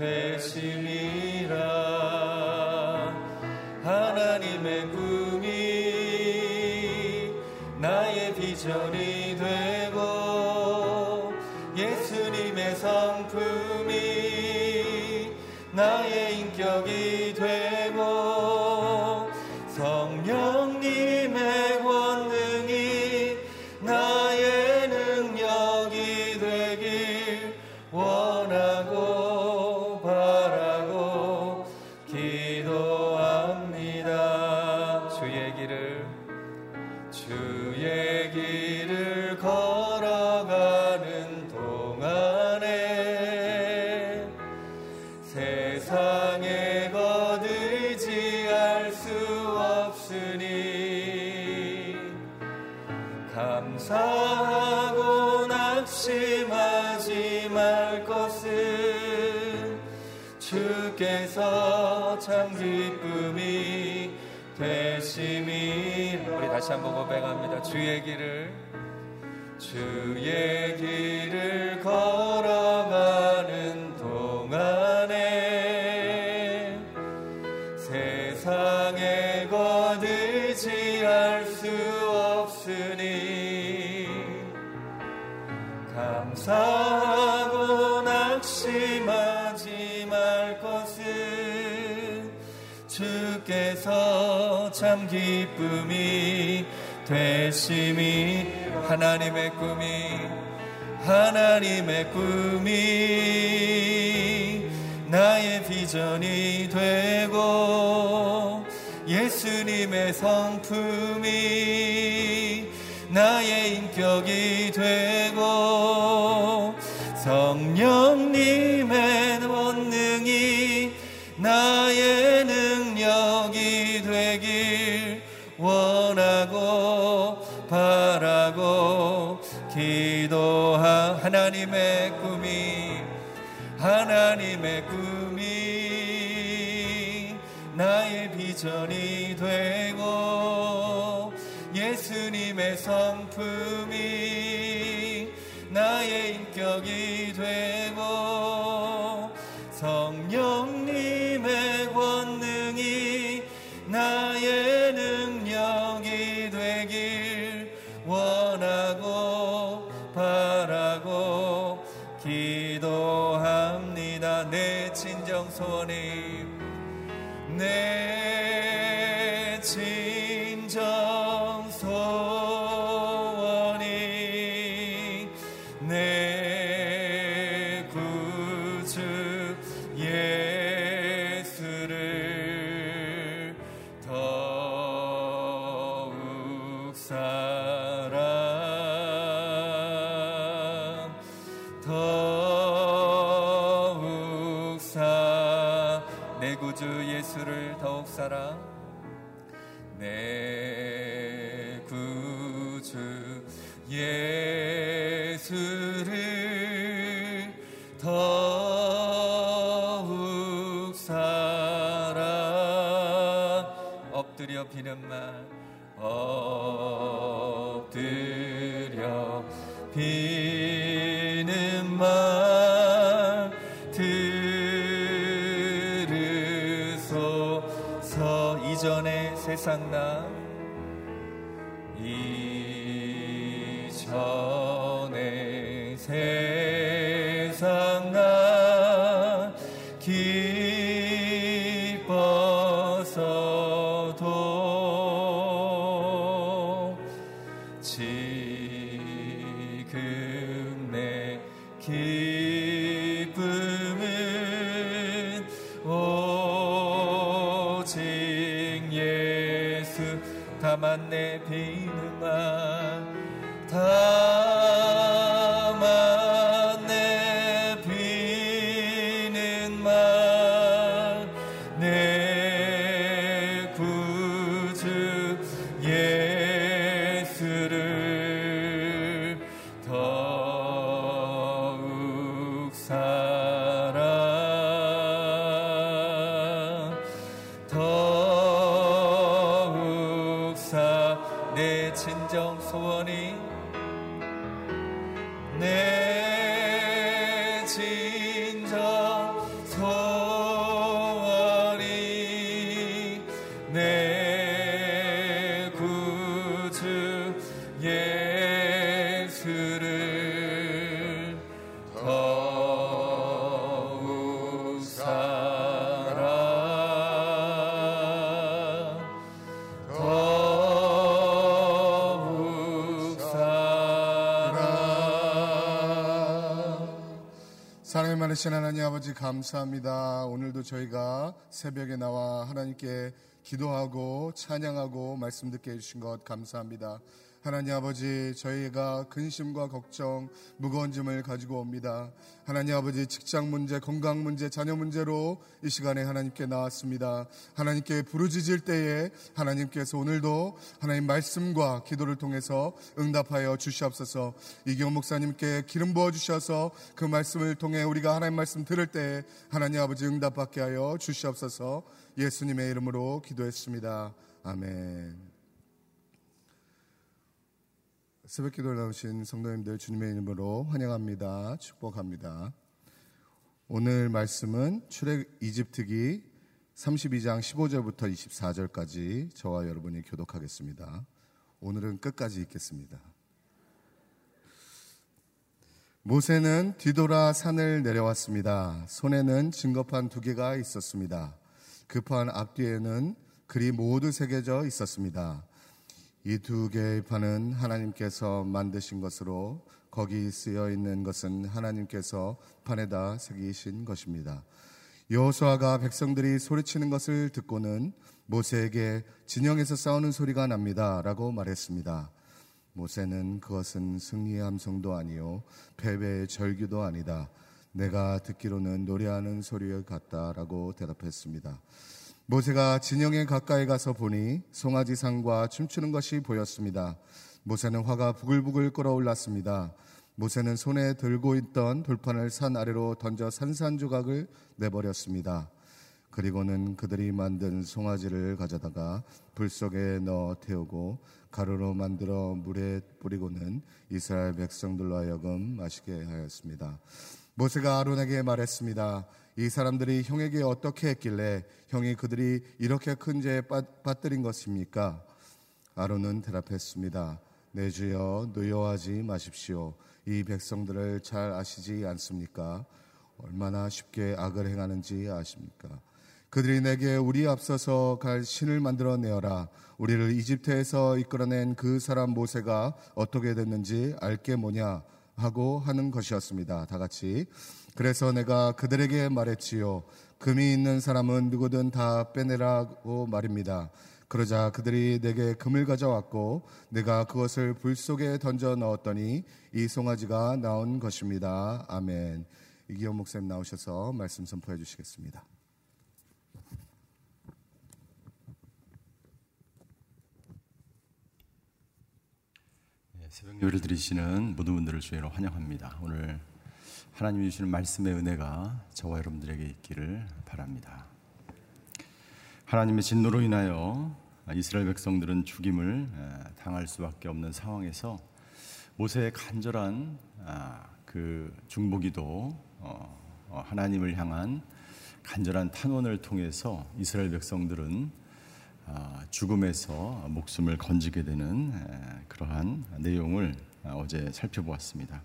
되심이라. 하나님의 꿈이 나의 비전이 다시 한번 고백합니다. 주의 길을 주의 길을 걸 참 기쁨이 되심이 하나님의 꿈이 하나님의 꿈이 나의 비전이 되고 예수님의 성품이 나의 인격이 실천이 되고 예수님의 성품이 나의 인격이 되고 성령님 세상 나 잊어 많으신 하나님 아버지 감사합니다. 오늘도 저희가 새벽에 나와 하나님께 기도하고 찬양하고 말씀 듣게 해주신 것 감사합니다. 하나님 아버지 저희가 근심과 걱정 무거운 짐을 가지고 옵니다. 하나님 아버지 직장 문제 건강 문제 자녀 문제로 이 시간에 하나님께 나왔습니다. 하나님께 부르짖을 때에 하나님께서 오늘도 하나님 말씀과 기도를 통해서 응답하여 주시옵소서 이경 목사님께 기름 부어 주셔서 그 말씀을 통해 우리가 하나님 말씀 들을 때 하나님 아버지 응답받게 하여 주시옵소서 예수님의 이름으로 기도했습니다. 아멘. 새벽 기도를 나오신 성도님들 주님의 이름으로 환영합니다. 축복합니다. 오늘 말씀은 출애 이집트기 32장 15절부터 24절까지 저와 여러분이 교독하겠습니다. 오늘은 끝까지 읽겠습니다. 모세는 뒤돌아 산을 내려왔습니다. 손에는 증거판 두 개가 있었습니다. 그판 앞뒤에는 글이 모두 새겨져 있었습니다. 이 두 개의 판은 하나님께서 만드신 것으로 거기 쓰여 있는 것은 하나님께서 판에다 새기신 것입니다. 여호수아가 백성들이 소리치는 것을 듣고는 모세에게 진영에서 싸우는 소리가 납니다라고 말했습니다. 모세는 그것은 승리의 함성도 아니요 패배의 절규도 아니다. 내가 듣기로는 노래하는 소리 같다라고 대답했습니다. 모세가 진영에 가까이 가서 보니 송아지 상과 춤추는 것이 보였습니다. 모세는 화가 부글부글 끓어올랐습니다. 모세는 손에 들고 있던 돌판을 산 아래로 던져 산산조각을 내버렸습니다. 그리고는 그들이 만든 송아지를 가져다가 불 속에 넣어 태우고 가루로 만들어 물에 뿌리고는 이스라엘 백성들로 하여금 마시게 하였습니다. 모세가 아론에게 말했습니다. 이 사람들이 형에게 어떻게 했길래 형이 그들이 이렇게 큰 죄에 빠뜨린 것입니까? 아론은 대답했습니다. 내 주여 노여하지 마십시오. 이 백성들을 잘 아시지 않습니까? 얼마나 쉽게 악을 행하는지 아십니까? 그들이 내게 우리 앞서서 갈 신을 만들어 내어라. 우리를 이집트에서 이끌어낸 그 사람 모세가 어떻게 됐는지 알게 뭐냐 하고 하는 것이었습니다. 다 같이. 그래서 내가 그들에게 말했지요. 금이 있는 사람은 누구든 다 빼내라고 말입니다. 그러자 그들이 내게 금을 가져왔고 내가 그것을 불 속에 던져 넣었더니 이 송아지가 나온 것입니다. 아멘. 이기영 목사님 나오셔서 말씀 선포해 주시겠습니다. 새벽 예배를 드리시는 모든 분들을 주의로 환영합니다. 오늘 하나님이 주시는 말씀의 은혜가 저와 여러분들에게 있기를 바랍니다. 하나님의 진노로 인하여 이스라엘 백성들은 죽임을 당할 수밖에 없는 상황에서 모세의 간절한 아, 그 중보기도 어, 어, 하나님을 향한 간절한 탄원을 통해서 이스라엘 백성들은 아, 죽음에서 목숨을 건지게 되는 그러한 내용을 아, 어제 살펴보았습니다.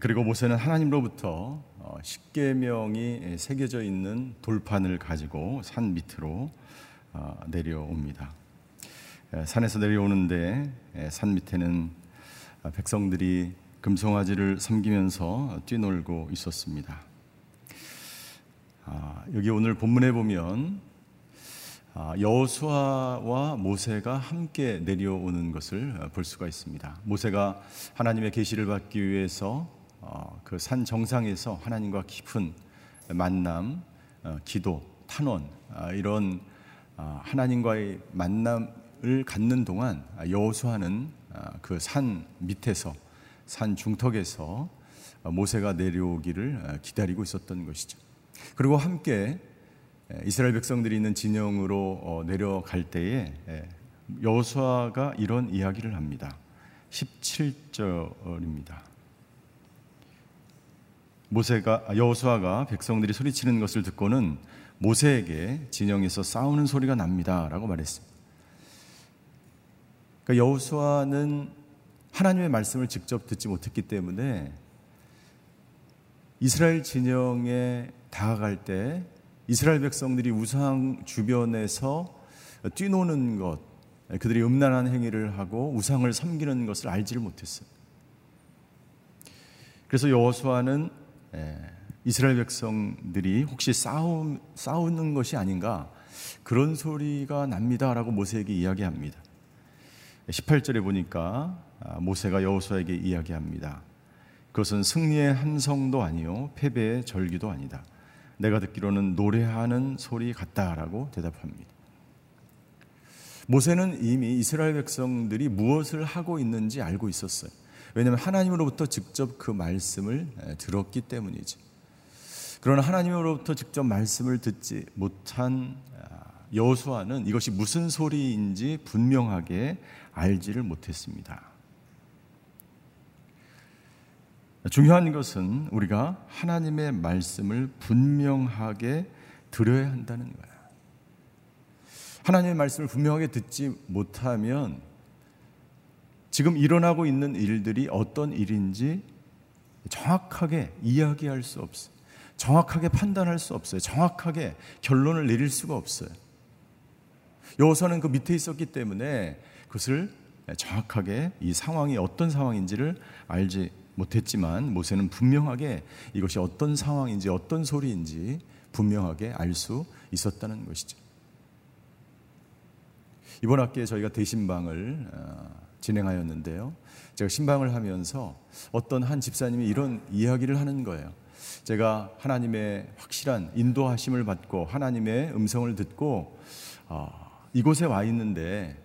그리고 모세는 하나님로부터 어, 십계명이 새겨져 있는 돌판을 가지고 산 밑으로 어, 내려옵니다. 산에서 내려오는데 산 밑에는 백성들이 금송아지를 섬기면서 뛰놀고 있었습니다. 아, 여기 오늘 본문에 보면 아, 여호수아와 모세가 함께 내려오는 것을 볼 수가 있습니다. 모세가 하나님의 계시를 받기 위해서 어, 그산 정상에서 하나님과 깊은 만남, 어, 기도, 탄원 아, 이런 아, 하나님과의 만남을 갖는 동안 여호수아는 그 산 밑에서 산 중턱에서 모세가 내려오기를 기다리고 있었던 것이죠. 그리고 함께 이스라엘 백성들이 있는 진영으로 어, 내려갈 때에 여호수아가 이런 이야기를 합니다. 17절입니다. 모세가 여호수아가 백성들이 소리치는 것을 듣고는 모세에게 진영에서 싸우는 소리가 납니다라고 말했습니다. 그러니까 여호수아는 하나님의 말씀을 직접 듣지 못했기 때문에 이스라엘 진영에 다가갈 때 이스라엘 백성들이 우상 주변에서 뛰노는 것, 그들이 음란한 행위를 하고 우상을 섬기는 것을 알지를 못했어요. 그래서 여호수아는 이스라엘 백성들이 혹시 싸우, 싸우는 것이 아닌가 그런 소리가 납니다라고 모세에게 이야기합니다. 18절에 보니까 아, 모세가 여호수아에게 이야기합니다. 그것은 승리의 함성도 아니요 패배의 절기도 아니다. 내가 듣기로는 노래하는 소리 같다라고 대답합니다. 모세는 이미 이스라엘 백성들이 무엇을 하고 있는지 알고 있었어요. 왜냐하면 하나님으로부터 직접 그 말씀을 들었기 때문이죠. 그러나 하나님으로부터 직접 말씀을 듣지 못한 아, 여호수아는 이것이 무슨 소리인지 분명하게 알지를 못했습니다. 중요한 것은 우리가 하나님의 말씀을 분명하게 들어야 한다는 거야. 하나님의 말씀을 분명하게 듣지 못하면 지금 일어나고 있는 일들이 어떤 일인지 정확하게 이야기할 수 없어요. 정확하게 판단할 수 없어요. 정확하게 결론을 내릴 수가 없어요. 여호사는 그 밑에 있었기 때문에 그것을 정확하게 이 상황이 어떤 상황인지를 알지 못했지만 모세는 분명하게 이것이 어떤 상황인지 어떤 소리인지 분명하게 알 수 있었다는 것이죠. 이번 학기에 저희가 대신방을 어, 진행하였는데요. 제가 신방을 하면서 어떤 한 집사님이 이런 이야기를 하는 거예요. 제가 하나님의 확실한 인도하심을 받고 하나님의 음성을 듣고 어, 이곳에 와 있는데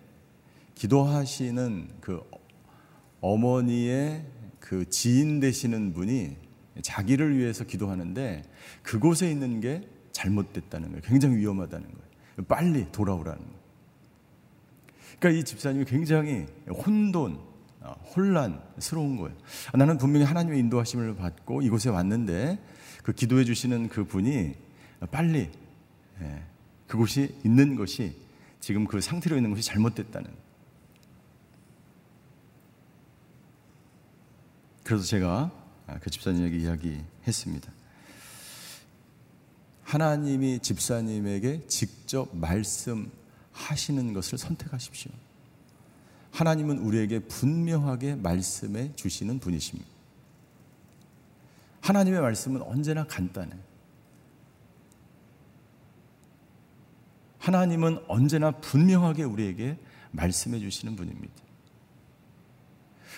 기도하시는 그 어머니의 그 지인 되시는 분이 자기를 위해서 기도하는데 그곳에 있는 게 잘못됐다는 거예요. 굉장히 위험하다는 거예요. 빨리 돌아오라는 거예요. 그러니까 이 집사님이 굉장히 혼돈, 어, 혼란스러운 거예요. 나는 분명히 하나님의 인도하심을 받고 이곳에 왔는데 그 기도해 주시는 그 분이 빨리 예, 그곳이 있는 것이 지금 그 상태로 있는 것이 잘못됐다는 그래서 제가 그 집사님에게 이야기했습니다. 하나님이 집사님에게 직접 말씀하시는 것을 선택하십시오. 하나님은 우리에게 분명하게 말씀해 주시는 분이십니다. 하나님의 말씀은 언제나 간단해. 하나님은 언제나 분명하게 우리에게 말씀해 주시는 분입니다.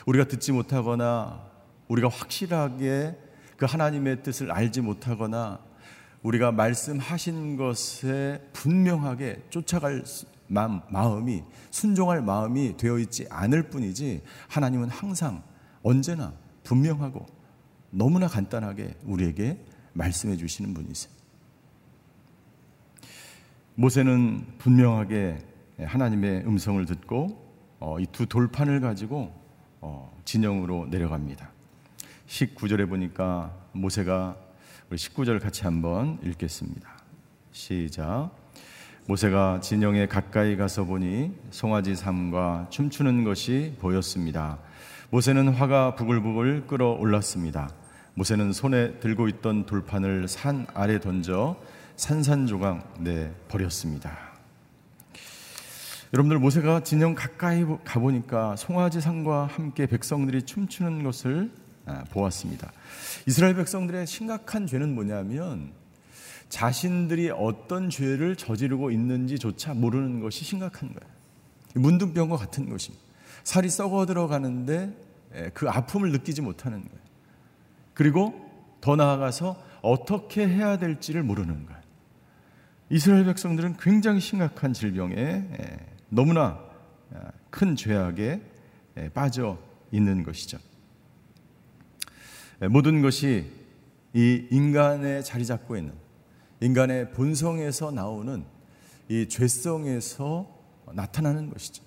우리가 듣지 못하거나 우리가 확실하게 그 하나님의 뜻을 알지 못하거나 우리가 말씀하신 것에 분명하게 쫓아갈 마음이 순종할 마음이 되어 있지 않을 뿐이지 하나님은 항상 언제나 분명하고 너무나 간단하게 우리에게 말씀해 주시는 분이세요. 모세는 분명하게 하나님의 음성을 듣고 어, 이두 돌판을 가지고 어, 진영으로 내려갑니다. 19절에 보니까 모세가 우리 19절 같이 한번 읽겠습니다. 시작. 모세가 진영에 가까이 가서 보니 송아지 삶과 춤추는 것이 보였습니다. 모세는 화가 부글부글 끓어올랐습니다. 모세는 손에 들고 있던 돌판을 산 아래 던져 산산조각 내 버렸습니다. 여러분들 모세가 진영 가까이 가보니까 송아지 상과 함께 백성들이 춤추는 것을 아, 보았습니다. 이스라엘 백성들의 심각한 죄는 뭐냐면 자신들이 어떤 죄를 저지르고 있는지조차 모르는 것이 심각한 거예요. 문둥병과 같은 것입니다. 살이 썩어 들어가는데 그 아픔을 느끼지 못하는 거예요. 그리고 더 나아가서 어떻게 해야 될지를 모르는 거예요. 이스라엘 백성들은 굉장히 심각한 질병에 너무나 큰 죄악에 빠져 있는 것이죠. 예, 모든 것이 이 인간의 자리 잡고 있는 인간의 본성에서 나오는 이 죄성에서 나타나는 것이죠.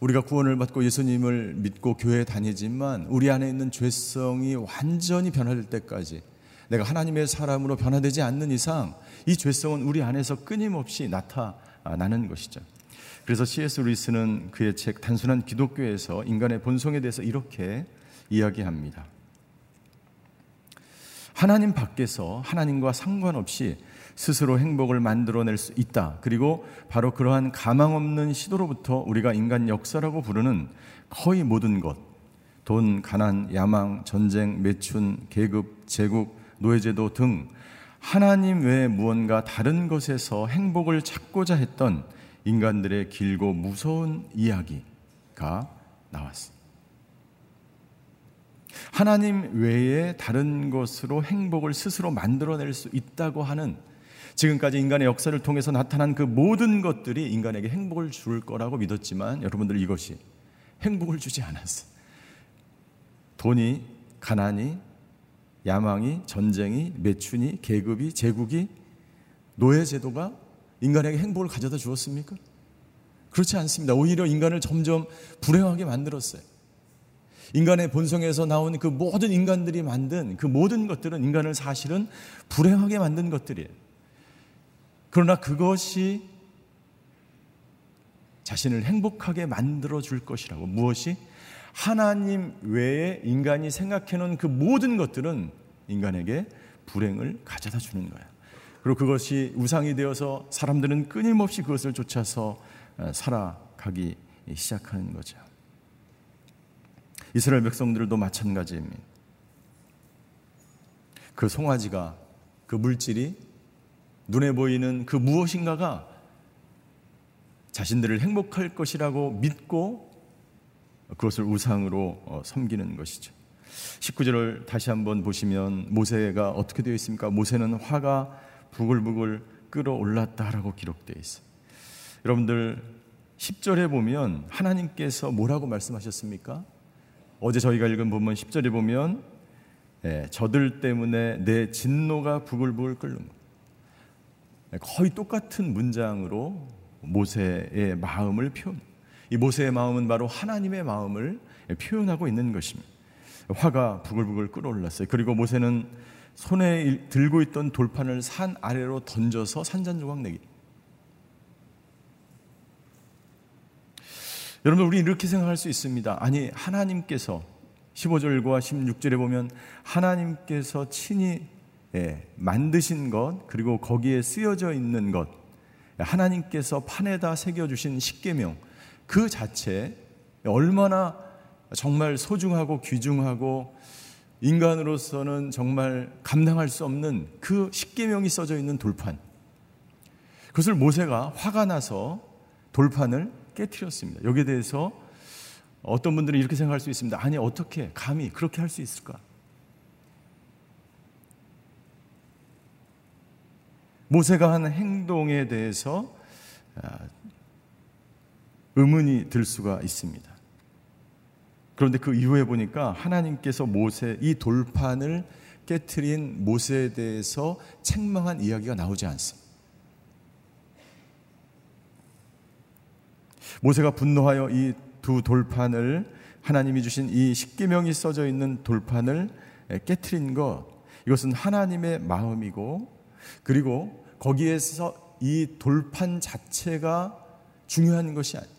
우리가 구원을 받고 예수님을 믿고 교회에 다니지만 우리 안에 있는 죄성이 완전히 변화될 때까지 내가 하나님의 사람으로 변화되지 않는 이상 이 죄성은 우리 안에서 끊임없이 나타나는 것이죠. 그래서 C.S. 루이스는 그의 책 단순한 기독교에서 인간의 본성에 대해서 이렇게 이야기합니다. 하나님 밖에서 하나님과 상관없이 스스로 행복을 만들어낼 수 있다. 그리고 바로 그러한 가망 없는 시도로부터 우리가 인간 역사라고 부르는 거의 모든 것, 돈, 가난, 야망, 전쟁, 매춘, 계급, 제국, 노예제도 등 하나님 외에 무언가 다른 것에서 행복을 찾고자 했던 인간들의 길고 무서운 이야기가 나왔습니다. 하나님 외에 다른 것으로 행복을 스스로 만들어낼 수 있다고 하는 지금까지 인간의 역사를 통해서 나타난 그 모든 것들이 인간에게 행복을 줄 거라고 믿었지만 여러분들 이것이 행복을 주지 않았어요. 돈이, 가난이, 야망이, 전쟁이, 매춘이, 계급이, 제국이, 노예제도가 인간에게 행복을 가져다 주었습니까? 그렇지 않습니다. 오히려 인간을 점점 불행하게 만들었어요. 인간의 본성에서 나온 그 모든 인간들이 만든 그 모든 것들은 인간을 사실은 불행하게 만든 것들이에요. 그러나 그것이 자신을 행복하게 만들어 줄 것이라고 무엇이 하나님 외에 인간이 생각해 놓은 그 모든 것들은 인간에게 불행을 가져다 주는 거야. 그리고 그것이 우상이 되어서 사람들은 끊임없이 그것을 쫓아서 어, 살아가기 시작하는 거죠. 이스라엘 백성들도 마찬가지입니다. 그 송아지가 그 물질이 눈에 보이는 그 무엇인가가 자신들을 행복할 것이라고 믿고 그것을 우상으로 어, 섬기는 것이죠. 19절을 다시 한번 보시면 모세가 어떻게 되어 있습니까? 모세는 화가 부글부글 끓어올랐다라고 기록되어 있어요. 여러분들 10절에 보면 하나님께서 뭐라고 말씀하셨습니까? 어제 저희가 읽은 본문 10절에 보면 예, 저들 때문에 내 진노가 부글부글 끓는 것. 예, 거의 똑같은 문장으로 모세의 마음을 표현. 이 모세의 마음은 바로 하나님의 마음을 표현하고 있는 것입니다. 화가 부글부글 끓어올랐어요. 그리고 모세는 손에 들고 있던 돌판을 산 아래로 던져서 산산조각 내기. 여러분 우리 이렇게 생각할 수 있습니다. 아니 하나님께서 15절과 16절에 보면 하나님께서 친히 예, 만드신 것 그리고 거기에 쓰여져 있는 것 하나님께서 판에다 새겨 주신 십계명 그 자체 얼마나 정말 소중하고 귀중하고 인간으로서는 정말 감당할 수 없는 그 십계명이 써져 있는 돌판. 그것을 모세가 화가 나서 돌판을 깨뜨렸습니다. 여기에 대해서 어떤 분들은 이렇게 생각할 수 있습니다. 아니 어떻게 감히 그렇게 할 수 있을까? 모세가 한 행동에 대해서 아, 의문이 들 수가 있습니다. 그런데 그 이후에 보니까 하나님께서 모세 이 돌판을 깨트린 모세에 대해서 책망한 이야기가 나오지 않습니다. 모세가 분노하여 이 두 돌판을 하나님이 주신 이 십계명이 써져 있는 돌판을 깨트린 것 이것은 하나님의 마음이고 그리고 거기에서 이 돌판 자체가 중요한 것이 아니에요.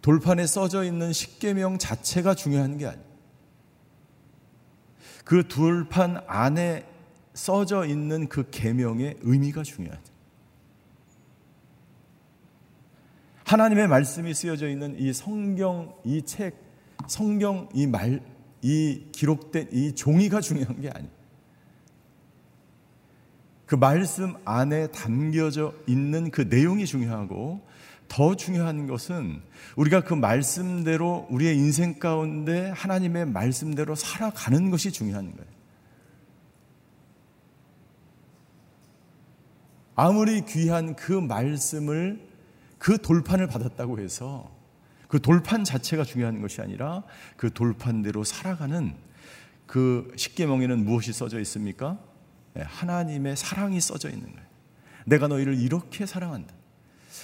돌판에 써져 있는 십계명 자체가 중요한 게 아니에요. 그 돌판 안에 써져 있는 그 계명의 의미가 중요하죠. 하나님의 말씀이 쓰여져 있는 이 성경, 이 책, 성경, 이 말, 이 기록된 이 종이가 중요한 게 아니에요. 그 말씀 안에 담겨져 있는 그 내용이 중요하고 더 중요한 것은 우리가 그 말씀대로 우리의 인생 가운데 하나님의 말씀대로 살아가는 것이 중요한 거예요. 아무리 귀한 그 말씀을 그 돌판을 받았다고 해서 그 돌판 자체가 중요한 것이 아니라 그 돌판대로 살아가는 그 십계명에는 무엇이 써져 있습니까? 네, 하나님의 사랑이 써져 있는 거예요. 내가 너희를 이렇게 사랑한다.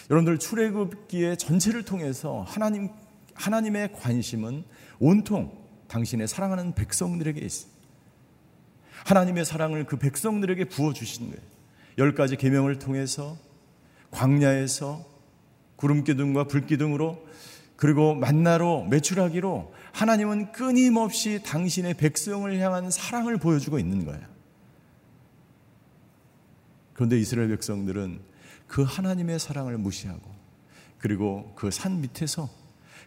여러분들 출애굽기의 전체를 통해서 하나님 하나님의 관심은 온통 당신의 사랑하는 백성들에게 있습니다. 하나님의 사랑을 그 백성들에게 부어 주신 거예요. 열 가지 계명을 통해서 광야에서 구름 기둥과 불 기둥으로 그리고 만나로 매출하기로 하나님은 끊임없이 당신의 백성을 향한 사랑을 보여주고 있는 거예요. 그런데 이스라엘 백성들은 그 하나님의 사랑을 무시하고 그리고 그 산 밑에서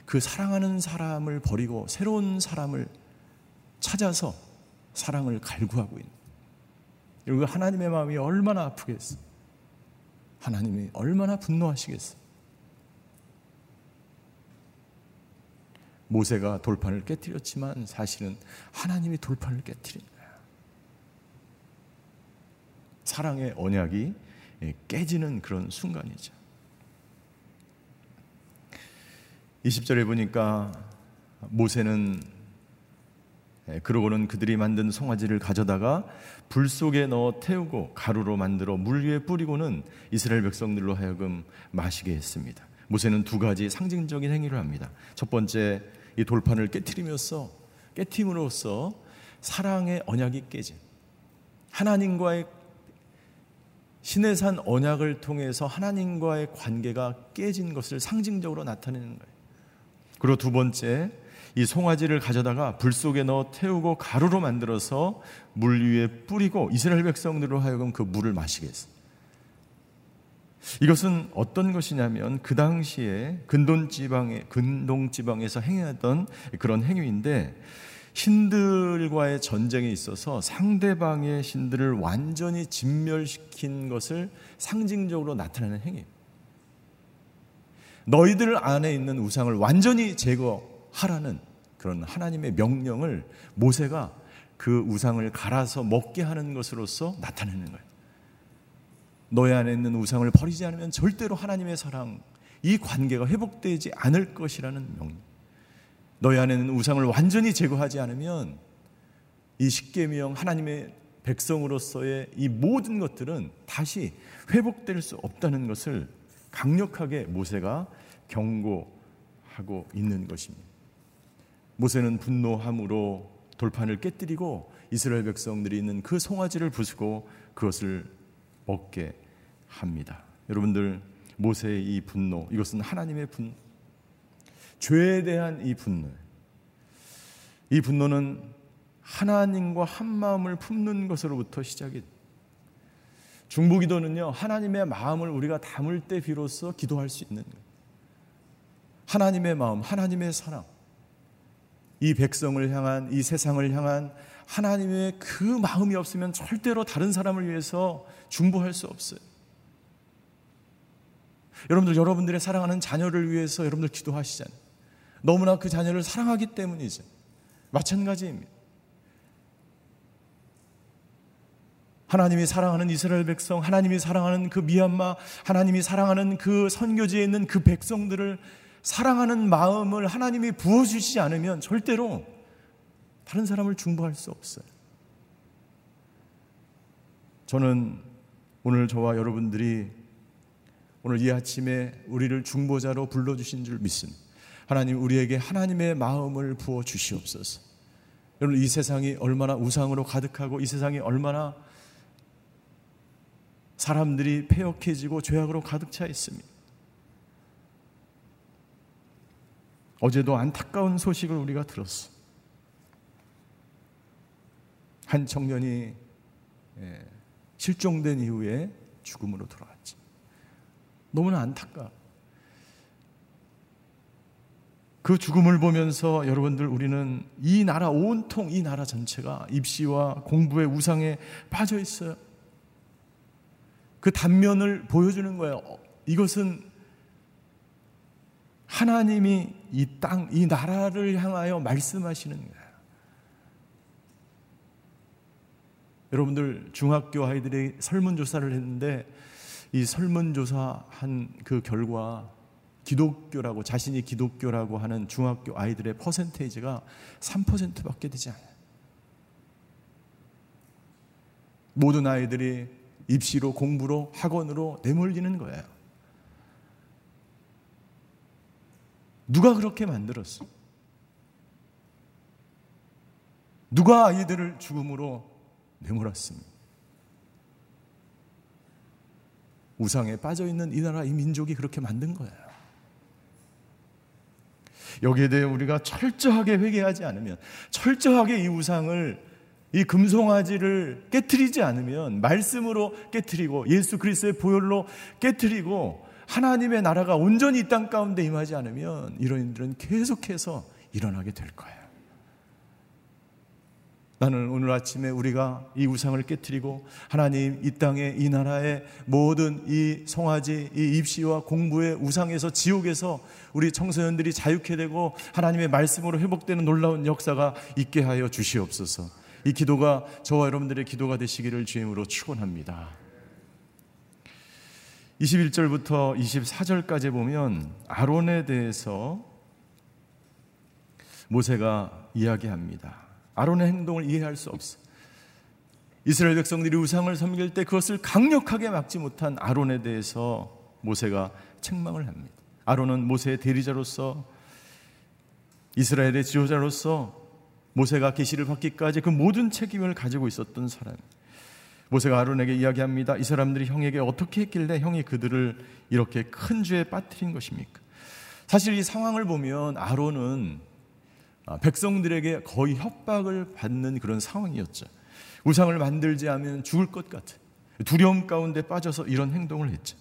그 사랑하는 사람을 버리고 새로운 사람을 찾아서 사랑을 갈구하고 있는. 그리고 하나님의 마음이 얼마나 아프겠어. 하나님이 얼마나 분노하시겠어. 모세가 돌판을 깨뜨렸지만 사실은 하나님이 돌판을 깨뜨린 거야. 사랑의 언약이 깨지는 그런 순간이죠. 20절에 보니까 모세는 예, 그러고는 그들이 만든 송아지를 가져다가 불 속에 넣어 태우고 가루로 만들어 물 위에 뿌리고는 이스라엘 백성들로 하여금 마시게 했습니다. 모세는 두 가지 상징적인 행위를 합니다. 첫 번째 이 돌판을 깨뜨리면서 깨팀으로써 사랑의 언약이 깨진 하나님과의 신의 산 언약을 통해서 하나님과의 관계가 깨진 것을 상징적으로 나타내는 거예요. 그리고 두 번째, 이 송아지를 가져다가 불 속에 넣어 태우고 가루로 만들어서 물 위에 뿌리고 이스라엘 백성들로 하여금 그 물을 마시게 했어. 이것은 어떤 것이냐면 그 당시에 근동 지방에 근동 지방에서 행했던 그런 행위인데 신들과의 전쟁에 있어서 상대방의 신들을 완전히 진멸시킨 것을 상징적으로 나타내는 행위. 너희들 안에 있는 우상을 완전히 제거하라는 그런 하나님의 명령을 모세가 그 우상을 갈아서 먹게 하는 것으로서 나타내는 거예요. 너희 안에 있는 우상을 버리지 않으면 절대로 하나님의 사랑, 이 관계가 회복되지 않을 것이라는 명령. 너희 안에 있는 우상을 완전히 제거하지 않으면 이 십계명 하나님의 백성으로서의 이 모든 것들은 다시 회복될 수 없다는 것을 강력하게 모세가 경고하고 있는 것입니다. 모세는 분노함으로 돌판을 깨뜨리고 이스라엘 백성들이 있는 그 송아지를 부수고 그것을 먹게 합니다. 여러분들 모세의 이 분노 이것은 하나님의 분 죄에 대한 이 분노 이 분노는 하나님과 한 마음을 품는 것으로부터 시작이 중보기도는요, 하나님의 마음을 우리가 담을 때 비로소 기도할 수 있는. 하나님의 마음, 하나님의 사랑, 이 백성을 향한, 이 세상을 향한 하나님의 그 마음이 없으면 절대로 다른 사람을 위해서 중보할 수 없어요. 여러분들, 여러분들의 사랑하는 자녀를 위해서 여러분들 기도하시잖아요. 너무나 그 자녀를 사랑하기 때문이죠. 마찬가지입니다. 하나님이 사랑하는 이스라엘 백성, 하나님이 사랑하는 그 미얀마, 하나님이 사랑하는 그 선교지에 있는 그 백성들을 사랑하는 마음을 하나님이 부어주시지 않으면 절대로 다른 사람을 중보할 수 없어요. 저는 오늘 저와 여러분들이 오늘 이 아침에 우리를 중보자로 불러주신 줄 믿습니다. 하나님 우리에게 하나님의 마음을 부어 주시옵소서. 여러분 이 세상이 얼마나 우상으로 가득하고 이 세상이 얼마나 사람들이 폐역해지고 죄악으로 가득 차 있습니다. 어제도 안타까운 소식을 우리가 들었어. 한 청년이 예, 실종된 이후에 죽음으로 돌아갔지. 너무나 안타까. 그 죽음을 보면서 여러분들 우리는 이 나라 온통 이 나라 전체가 입시와 공부의 우상에 빠져 있어요. 그 단면을 보여주는 거예요. 어, 이것은 하나님이 이 땅, 이 나라를 향하여 말씀하시는 거예요. 여러분들 중학교 아이들이 설문조사를 했는데 이 설문조사 한 그 결과 기독교라고 자신이 기독교라고 하는 중학교 아이들의 퍼센테이지가 3%밖에 되지 않아요. 모든 아이들이 입시로 공부로 학원으로 내몰리는 거예요. 누가 그렇게 만들었어? 누가 아이들을 죽음으로 내몰았습니까? 우상에 빠져 있는 이 나라 이 민족이 그렇게 만든 거예요. 여기에 대해 우리가 철저하게 회개하지 않으면 철저하게 이 우상을 이 금송아지를 깨뜨리지 않으면 말씀으로 깨뜨리고 예수 그리스도의 보혈로 깨뜨리고 하나님의 나라가 온전히 이 땅 가운데 임하지 않으면 이런 일들은 계속해서 일어나게 될 거예요. 나는 오늘 아침에 우리가 이 우상을 깨뜨리고 하나님 이 땅에 이 나라의 모든 이 송아지 이 입시와 공부의 우상에서 지옥에서 우리 청소년들이 자유케 되고 하나님의 말씀으로 회복되는 놀라운 역사가 있게 하여 주시옵소서. 이 기도가 저와 여러분들의 기도가 되시기를 주임으로 축원합니다. 21절부터 24절까지 보면 아론에 대해서 모세가 이야기합니다. 아론의 행동을 이해할 수 없어. 이스라엘 백성들이 우상을 섬길 때 그것을 강력하게 막지 못한 아론에 대해서 모세가 책망을 합니다. 아론은 모세의 대리자로서 이스라엘의 지도자로서 모세가 계시를 받기까지 그 모든 책임을 가지고 있었던 사람. 모세가 아론에게 이야기합니다. 이 사람들이 형에게 어떻게 했길래 형이 그들을 이렇게 큰 죄에 빠뜨린 것입니까? 사실 이 상황을 보면 아론은 아, 백성들에게 거의 협박을 받는 그런 상황이었죠. 우상을 만들지 않으면 죽을 것 같은 두려움 가운데 빠져서 이런 행동을 했죠.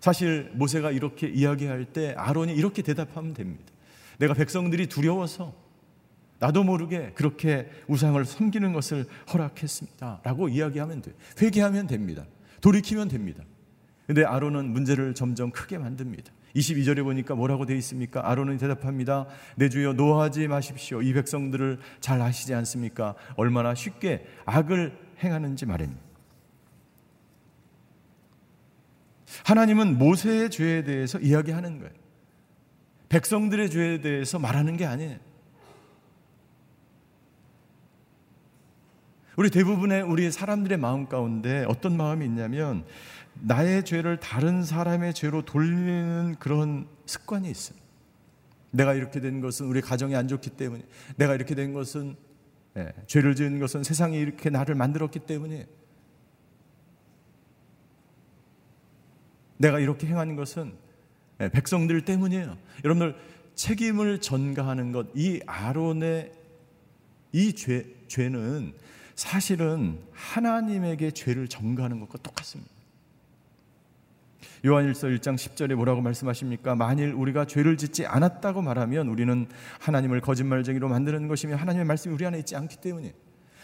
사실 모세가 이렇게 이야기할 때 아론이 이렇게 대답하면 됩니다. 내가 백성들이 두려워서 나도 모르게 그렇게 우상을 섬기는 것을 허락했습니다. 라고 이야기하면 돼. 회개하면 됩니다. 돌이키면 됩니다. 근데 아론은 문제를 점점 크게 만듭니다. 22절에 보니까 뭐라고 되어 있습니까? 아론은 대답합니다. 내 주여 노하지 마십시오. 이 백성들을 잘 아시지 않습니까? 얼마나 쉽게 악을 행하는지 말입니다. 하나님은 모세의 죄에 대해서 이야기하는 거예요. 백성들의 죄에 대해서 말하는 게 아니에요. 우리 대부분의 우리 사람들의 마음 가운데 어떤 마음이 있냐면 나의 죄를 다른 사람의 죄로 돌리는 그런 습관이 있어요. 내가 이렇게 된 것은 우리 가정이 안 좋기 때문에, 내가 이렇게 된 것은 예, 죄를 지은 것은 세상이 이렇게 나를 만들었기 때문에, 내가 이렇게 행한 것은 예, 백성들 때문이에요. 여러분들 책임을 전가하는 것, 이 아론의 이 죄, 죄는 사실은 하나님에게 죄를 전가하는 것과 똑같습니다. 요한일서 1장 10절에 뭐라고 말씀하십니까? 만일 우리가 죄를 짓지 않았다고 말하면 우리는 하나님을 거짓말쟁이로 만드는 것이며 하나님의 말씀이 우리 안에 있지 않기 때문에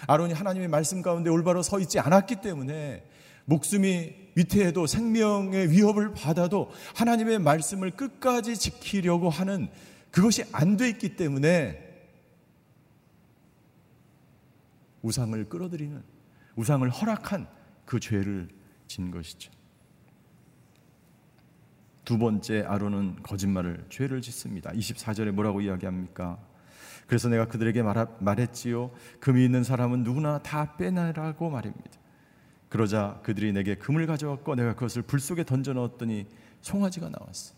아론이 하나님의 말씀 가운데 올바로 서 있지 않았기 때문에 목숨이 위태해도 생명의 위협을 받아도 하나님의 말씀을 끝까지 지키려고 하는 그것이 안 돼 있기 때문에 우상을 끌어들이는 우상을 허락한 그 죄를 진 것이죠. 두 번째 아론은 거짓말을 죄를 짓습니다. 24절에 뭐라고 이야기합니까? 그래서 내가 그들에게 말했지요. 금이 있는 사람은 누구나 다 빼내라고 말입니다. 그러자 그들이 내게 금을 가져왔고 내가 그것을 불 속에 던져 넣었더니 송아지가 나왔어.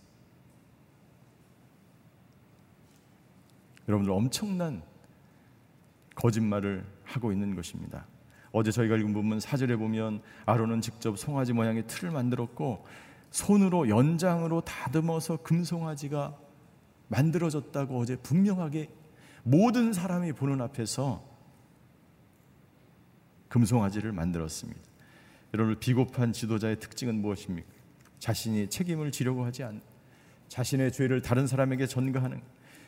여러분들 엄청난 거짓말을 하고 있는 것입니다. 어제 저희가 읽은 부분 사절에 보면 아론은 직접 송아지 모양의 틀을 만들었고 손으로 연장으로 다듬어서 금송아지가 만들어졌다고 어제 분명하게 모든 사람이 보는 앞에서 금송아지를 만들었습니다. 여러분 비겁한 지도자의 특징은 무엇입니까? 자신이 책임을 지려고 하지 않는 자신의 죄를 다른 사람에게 전가하는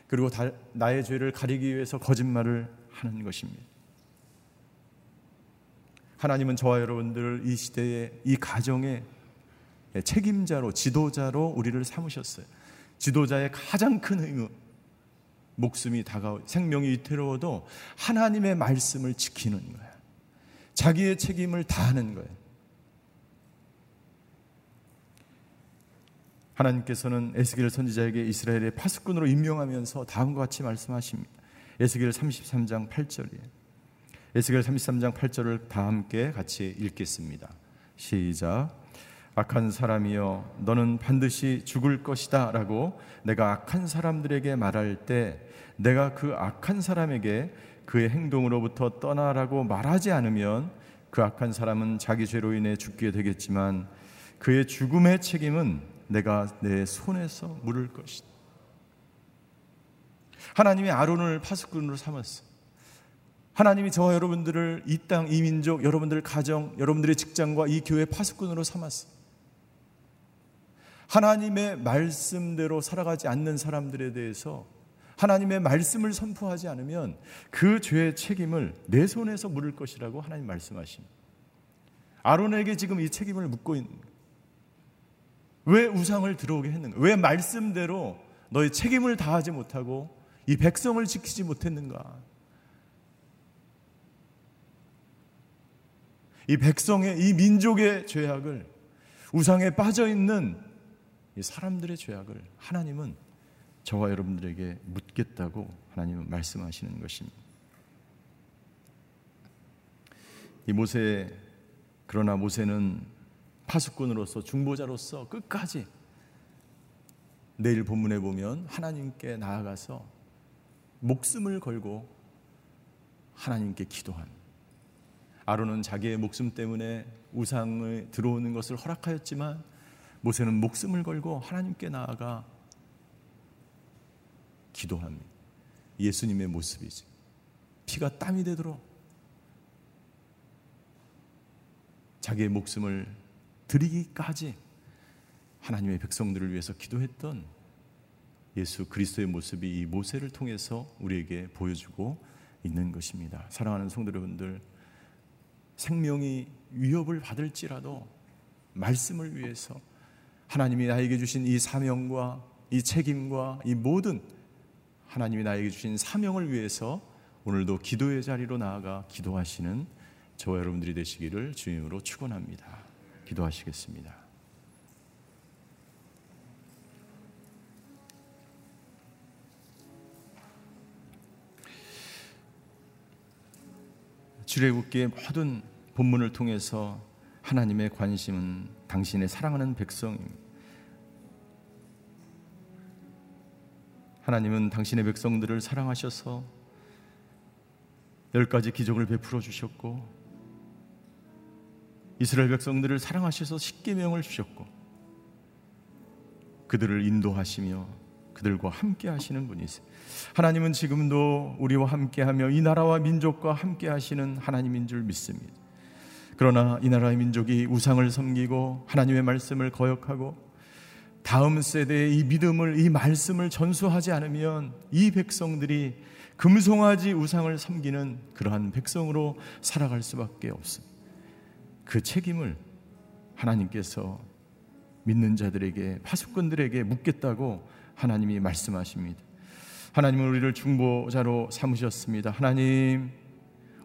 그리고 다, 나의 죄를 가리기 위해서 거짓말을 하는 것입니다. 하나님은 저와 여러분들을 이 시대에 이 가정에 책임자로 지도자로 우리를 삼으셨어요. 지도자의 가장 큰 의무 목숨이 다가오 생명이 위태로워도 하나님의 말씀을 지키는 거예요. 자기의 책임을 다하는 거예요. 하나님께서는 에스겔 선지자에게 이스라엘의 파수꾼으로 임명하면서 다음과 같이 말씀하십니다. 에스겔 33장 8절이에요. 에스겔 33장 8절을 다 함께 같이 읽겠습니다. 시작. 악한 사람이여 너는 반드시 죽을 것이다 라고 내가 악한 사람들에게 말할 때 내가 그 악한 사람에게 그의 행동으로부터 떠나라고 말하지 않으면 그 악한 사람은 자기 죄로 인해 죽게 되겠지만 그의 죽음의 책임은 내가 내 손에서 물을 것이다. 하나님이 아론을 파수꾼으로 삼았어. 하나님이 저와 여러분들을 이 땅, 이 민족, 여러분들 가정, 여러분들의 직장과 이 교회 파수꾼으로 삼았어. 하나님의 말씀대로 살아가지 않는 사람들에 대해서 하나님의 말씀을 선포하지 않으면 그 죄의 책임을 내 손에서 물을 것이라고 하나님 말씀하십니다. 아론에게 지금 이 책임을 묻고 있는. 왜 우상을 들어오게 했는가? 왜 말씀대로 너의 책임을 다하지 못하고 이 백성을 지키지 못했는가? 이 백성의 이 민족의 죄악을 우상에 빠져 있는 이 사람들의 죄악을 하나님은 저와 여러분들에게 묻겠다고 하나님은 말씀하시는 것입니다. 이 모세 그러나 모세는 파수꾼으로서 중보자로서 끝까지 내일 본문에 보면 하나님께 나아가서 목숨을 걸고 하나님께 기도한 아론은 자기의 목숨 때문에 우상에 들어오는 것을 허락하였지만 모세는 목숨을 걸고 하나님께 나아가 기도합니다. 예수님의 모습이지. 피가 땀이 되도록 자기의 목숨을 드리기까지 하나님의 백성들을 위해서 기도했던 예수 그리스도의 모습이 이 모세를 통해서 우리에게 보여주고 있는 것입니다. 사랑하는 성도 여러분들, 생명이 위협을 받을지라도 말씀을 위해서 하나님이 나에게 주신 이 사명과 이 책임과 이 모든 하나님이 나에게 주신 사명을 위해서 오늘도 기도의 자리로 나아가 기도하시는 저와 여러분들이 되시기를 주님으로 축원합니다. 기도하시겠습니다. 출애굽기의 모든 본문을 통해서 하나님의 관심은 당신의 사랑하는 백성입니다. 하나님은 당신의 백성들을 사랑하셔서 열 가지 기적을 베풀어 주셨고 이스라엘 백성들을 사랑하셔서 십계명을 주셨고 그들을 인도하시며 그들과 함께 하시는 분이세요. 하나님은 지금도 우리와 함께 하며 이 나라와 민족과 함께 하시는 하나님인 줄 믿습니다. 그러나 이 나라의 민족이 우상을 섬기고 하나님의 말씀을 거역하고 다음 세대의 이 믿음을 이 말씀을 전수하지 않으면 이 백성들이 금송아지 우상을 섬기는 그러한 백성으로 살아갈 수밖에 없습니다. 그 책임을 하나님께서 믿는 자들에게 파수꾼들에게 묻겠다고 하나님이 말씀하십니다. 하나님은 우리를 중보자로 삼으셨습니다. 하나님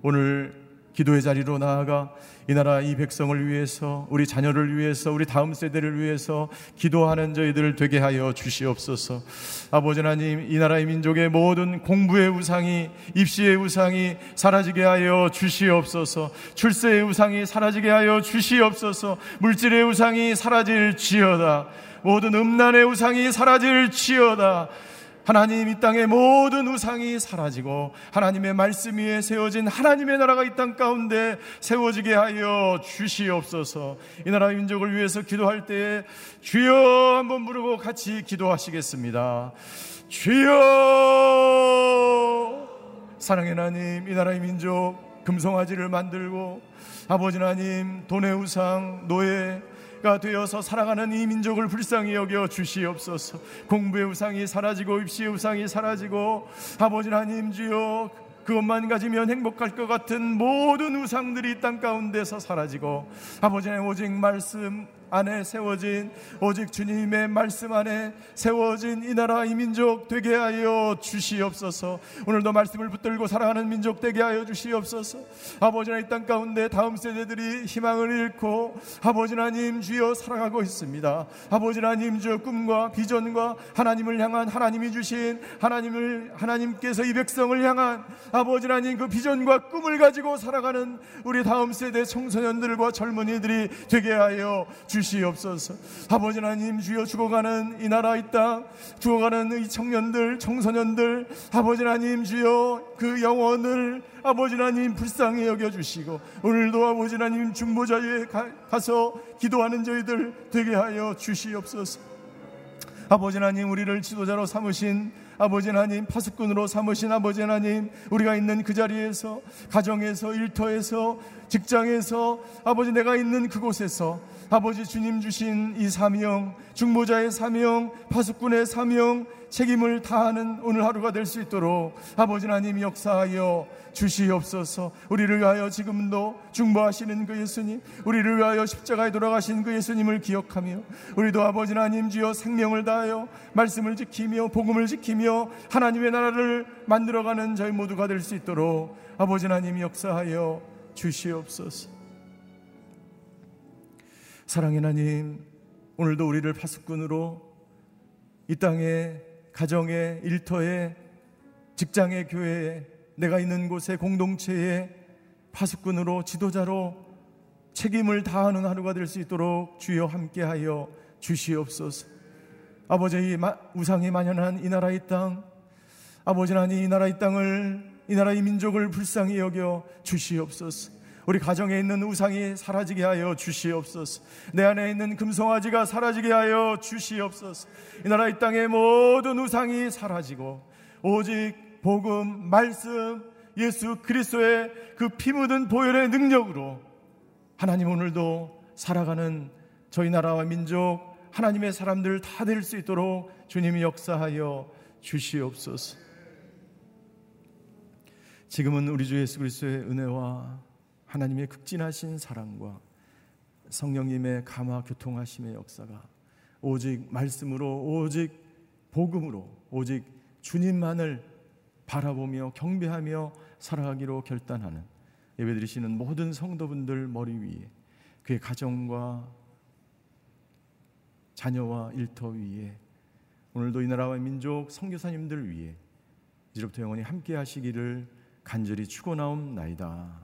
오늘 기도의 자리로 나아가 이 나라 이 백성을 위해서 우리 자녀를 위해서 우리 다음 세대를 위해서 기도하는 저희들을 되게 하여 주시옵소서. 아버지 하나님 이 나라의 민족의 모든 공부의 우상이 입시의 우상이 사라지게 하여 주시옵소서. 출세의 우상이 사라지게 하여 주시옵소서. 물질의 우상이 사라질지어다. 모든 음란의 우상이 사라질지어다. 하나님 이 땅의 모든 우상이 사라지고 하나님의 말씀 위에 세워진 하나님의 나라가 이 땅 가운데 세워지게 하여 주시옵소서. 이 나라 민족을 위해서 기도할 때에 주여 한번 부르고 같이 기도하시겠습니다. 주여 사랑의 하나님 이 나라의 민족 금송아지를 만들고 아버지 하나님 돈의 우상 노예 가 되어서 살아가는 이 민족을 불쌍히 여겨 주시옵소서. 공부의 우상이 사라지고 입시의 우상이 사라지고 아버지 하나님 주여 그것만 가지면 행복할 것 같은 모든 우상들이 땅 가운데서 사라지고 아버지 의 오직 말씀 안에 세워진 오직 주님의 말씀 안에 세워진 이 나라 이 민족 되게 하여 주시옵소서. 오늘도 말씀을 붙들고 살아가는 민족 되게 하여 주시옵소서. 아버지 하나님 땅 가운데 다음 세대들이 희망을 잃고 아버지 하나님 주여 살아가고 있습니다. 아버지 하나님 주여 꿈과 비전과 하나님을 향한 하나님이 주신 하나님을 하나님께서 이 백성을 향한 아버지 하나님 그 비전과 꿈을 가지고 살아가는 우리 다음 세대 청소년들과 젊은이들이 되게 하여 주시옵소서. 주시옵소서. 아버지 하나님 주여 죽어가는 이 나라 이 땅, 죽어가는 이 청년들, 청소년들, 아버지 하나님 주여 그 영혼을 아버지 하나님 불쌍히 여겨주시고 오늘도 아버지 하나님 중보자에 가서 기도하는 저희들 되게 하여 주시옵소서. 아버지 하나님 우리를 지도자로 삼으신 아버지 하나님 파수꾼으로 삼으신 아버지 하나님 우리가 있는 그 자리에서 가정에서 일터에서 직장에서 아버지 내가 있는 그곳에서 아버지 주님 주신 이 사명 중보자의 사명 파수꾼의 사명 책임을 다하는 오늘 하루가 될 수 있도록 아버지 하나님 역사하여 주시옵소서. 우리를 위하여 지금도 중보하시는 그 예수님 우리를 위하여 십자가에 돌아가신 그 예수님을 기억하며 우리도 아버지 하나님 주여 생명을 다하여 말씀을 지키며 복음을 지키며 하나님의 나라를 만들어가는 저희 모두가 될 수 있도록 아버지 하나님 역사하여 주시옵소서 사랑의 하나님 오늘도 우리를 파수꾼으로 이 땅에 가정에 일터에 직장에 교회에 내가 있는 곳에 공동체에 파수꾼으로 지도자로 책임을 다하는 하루가 될 수 있도록 주여 함께하여 주시옵소서. 아버지 이 우상이 만연한 이 나라 이 땅, 아버지 하나님 이 나라 이 땅을 이 나라 의 민족을 불쌍히 여겨 주시옵소서. 우리 가정에 있는 우상이 사라지게 하여 주시옵소서. 내 안에 있는 금송아지가 사라지게 하여 주시옵소서. 이 나라 이 땅의 모든 우상이 사라지고 오직 복음, 말씀, 예수 그리스도의 그 피 묻은 보혈의 능력으로 하나님 오늘도 살아가는 저희 나라와 민족, 하나님의 사람들 다 될 수 있도록 주님이 역사하여 주시옵소서. 지금은 우리 주 예수 그리스도의 은혜와 하나님의 극진하신 사랑과 성령님의 감화 교통하심의 역사가 오직 말씀으로 오직 복음으로 오직 주님만을 바라보며 경배하며 살아가기로 결단하는 예배드리시는 모든 성도분들 머리 위에 그의 가정과 자녀와 일터 위에 오늘도 이 나라와 민족 성교사님들 위해 이제부터 영원히 함께 하시기를 간절히 축원하옵나이다.